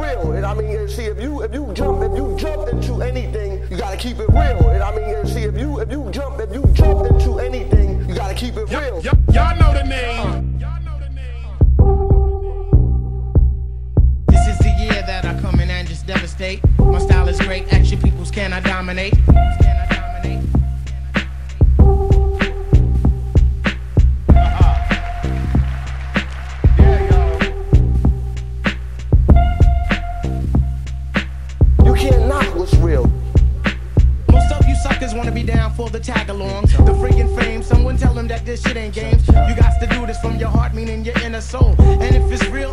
real. And I mean, and see, if you if you jump if you jump into anything, you gotta keep it real. And I mean, and see, if you if you jump if you jump into anything, you gotta keep it real. Yup, y'all know the name. Uh. Y'all know the name. This is the year that I come in and just devastate. My style is great, action peoples can Can I dominate? What's real. Most of you suckers wanna be down for the tag along. The friggin' fame, someone tell them that this shit ain't games. You got to do this from your heart, meaning your inner soul. And if it's real,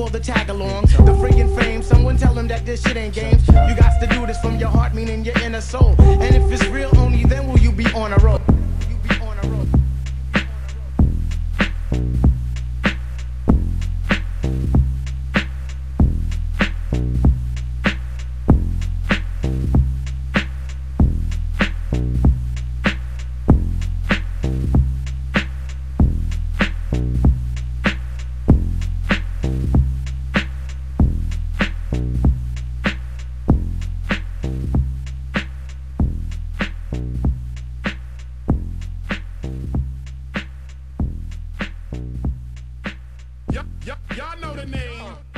for the tag along. The friggin' fame, someone tell them that this shit ain't games. You got to do this from your heart, meaning your inner soul. And if Y'all know the name.